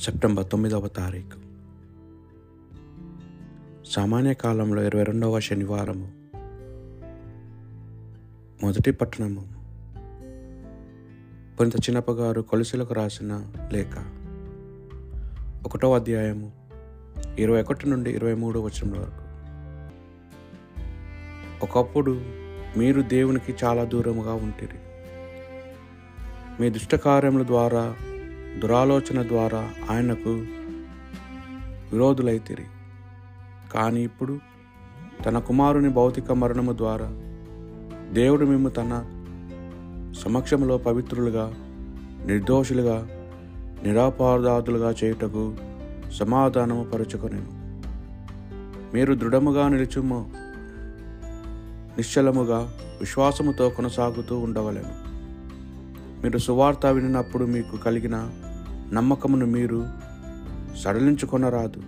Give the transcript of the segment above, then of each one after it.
September తొమ్మిదవ తారీఖు. సామాన్య కాలంలో ఇరవై రెండవ శనివారము. మొదటి పట్టణము. కొంత చిన్నప్పగారు కొలుసులకు రాసిన లేఖ. ఒకటో అధ్యాయము ఇరవై ఒకటి నుండి ఇరవై మూడు వచనం వరకు. ఒకప్పుడు మీరు దేవునికి చాలా దూరముగా ఉంటిరి. మీ దుష్టకార్యముల ద్వారా దురాలోచన ద్వారా ఆయనకు విరోధులైతిరి. కానీ ఇప్పుడు తన కుమారుని భౌతిక మరణము ద్వారా దేవుడు మేము తన సమక్షంలో పవిత్రులుగా నిర్దోషులుగా నిరాపాదాదులుగా చేయుటకు సమాధానము పరుచుకొనేను. మీరు దృఢముగా నిలుచుము నిశ్చలముగా విశ్వాసముతో కొనసాగుతూ ఉండవలేను. మీరు సువార్త వినినప్పుడు మీకు కలిగిన నమ్మకమును మీరు సడలించుకొనరాదు.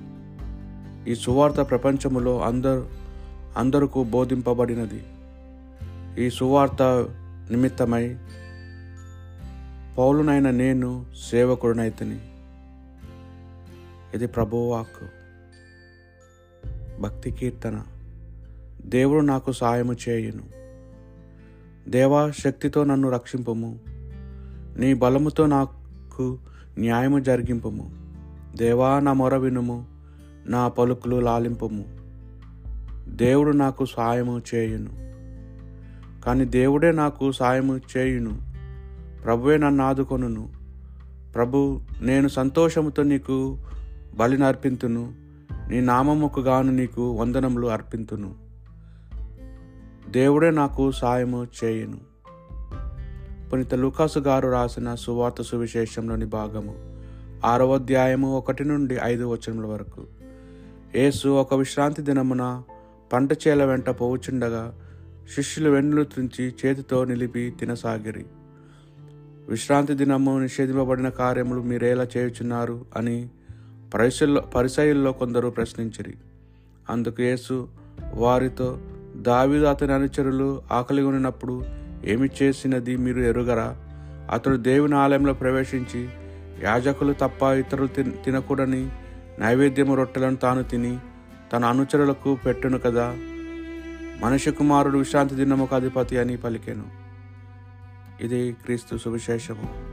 ఈ సువార్త ప్రపంచములో అందరు అందరకు బోధింపబడినది. ఈ సువార్త నిమిత్తమై పౌలునైన నేను సేవకుడునైతని. ఇది ప్రభువాక్ భక్తి కీర్తన. దేవుడు నాకు సాయము చేయును. దేవా శక్తితో నన్ను రక్షింపము. నీ బలముతో నాకు న్యాయము జరిగింపము. దేవా నా మొర వినుము నా పలుకులు లాలింపము. దేవుడు నాకు సాయము చేయును. కానీ దేవుడే నాకు సాయము చేయును. ప్రభువే నన్ను ఆదుకొనును. ప్రభు నేను సంతోషముతో నీకు బలిని అర్పింతును నీ నామముకు గాను నీకు వందనములు అర్పింతును. దేవుడే నాకు సాయము చేయును. పునీత లుకాసు గారు రాసిన సువార్త సువిశేషంలోని భాగము ఆరవ అధ్యాయము ఒకటి నుండి ఐదు వచనముల వరకు. యేసు ఒక విశ్రాంతి దినమున పంట చేల వెంట పోవుచుండగా శిష్యులు వెన్నులు తుంచి చేతితో నిలిపి తినసాగిరి. విశ్రాంతి దినము నిషేధింపబడిన కార్యములు మీరేలా చేయుచున్నారు అని పరిశుల్లో పరిసయుల్లో కొందరు ప్రశ్నించిరి. అందుకు యేసు వారితో దావీదు అతని అనుచరులు ఆకలి ఉన్నప్పుడు ఏమి చేసినది మీరు ఎరుగరా? అతడు దేవుని ఆలయంలో ప్రవేశించి యాజకులు తప్ప ఇతరులు తిన తినకూడని నైవేద్యము రొట్టెలను తాను తిని తన అనుచరులకు పెట్టును కదా? మనిషి కుమారుడు విశ్రాంతి దినముకు అధిపతి అని పలికెను. ఇది క్రీస్తు సువిశేషము.